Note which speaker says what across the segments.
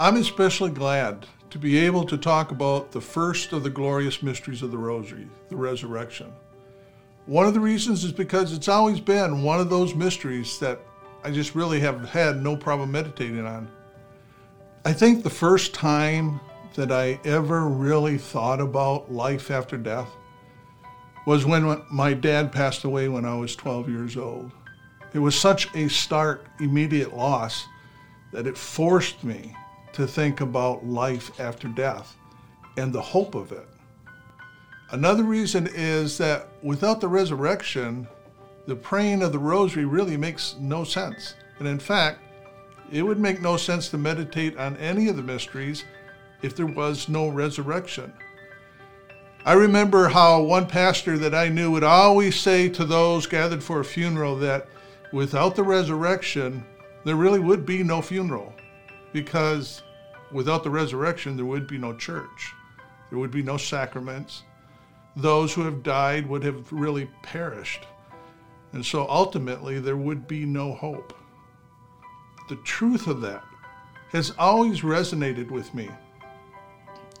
Speaker 1: I'm especially glad to be able to talk about the first of the glorious mysteries of the Rosary, the resurrection. One of the reasons is because it's always been one of those mysteries that I just really have had no problem meditating on. I think the first time that I ever really thought about life after death was when my dad passed away when I was 12 years old. It was such a stark, immediate loss that it forced me to think about life after death and the hope of it. Another reason is that without the resurrection, the praying of the rosary really makes no sense. And in fact, it would make no sense to meditate on any of the mysteries if there was no resurrection. I remember how one pastor that I knew would always say to those gathered for a funeral that without the resurrection, there really would be no funeral because without the resurrection, there would be no church, there would be no sacraments. Those who have died would have really perished. And so ultimately, there would be no hope. The truth of that has always resonated with me.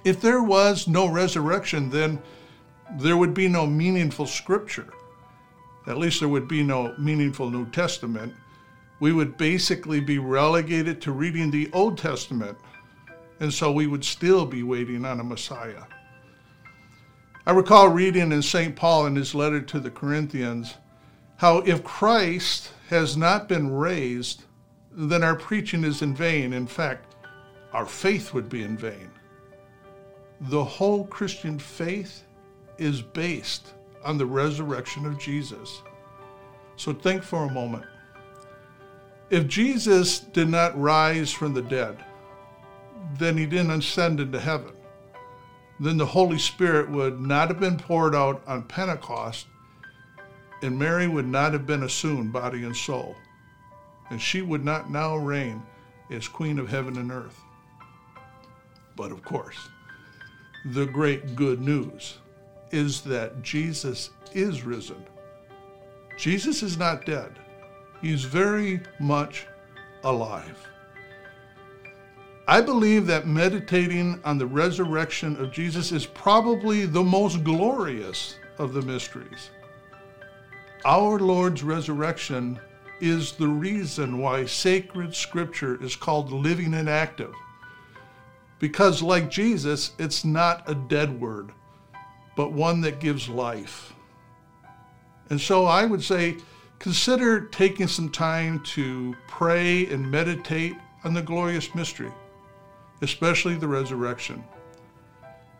Speaker 1: If there was no resurrection, then there would be no meaningful scripture. At least there would be no meaningful New Testament we would basically be relegated to reading the Old Testament, and so we would still be waiting on a Messiah. I recall reading in St. Paul in his letter to the Corinthians how if Christ has not been raised, then our preaching is in vain. In fact, our faith would be in vain. The whole Christian faith is based on the resurrection of Jesus. So think for a moment. If Jesus did not rise from the dead, then he didn't ascend into heaven. Then the Holy Spirit would not have been poured out on Pentecost, and Mary would not have been assumed body and soul, and she would not now reign as Queen of heaven and earth. But of course, the great good news is that Jesus is risen. Jesus is not dead. He's very much alive. I believe that meditating on the resurrection of Jesus is probably the most glorious of the mysteries. Our Lord's resurrection is the reason why sacred scripture is called living and active. Because, like Jesus, it's not a dead word, but one that gives life. And so I would say, consider taking some time to pray and meditate on the glorious mystery, especially the resurrection,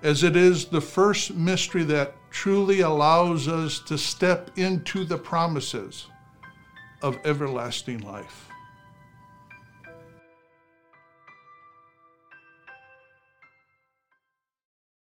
Speaker 1: as it is the first mystery that truly allows us to step into the promises of everlasting life.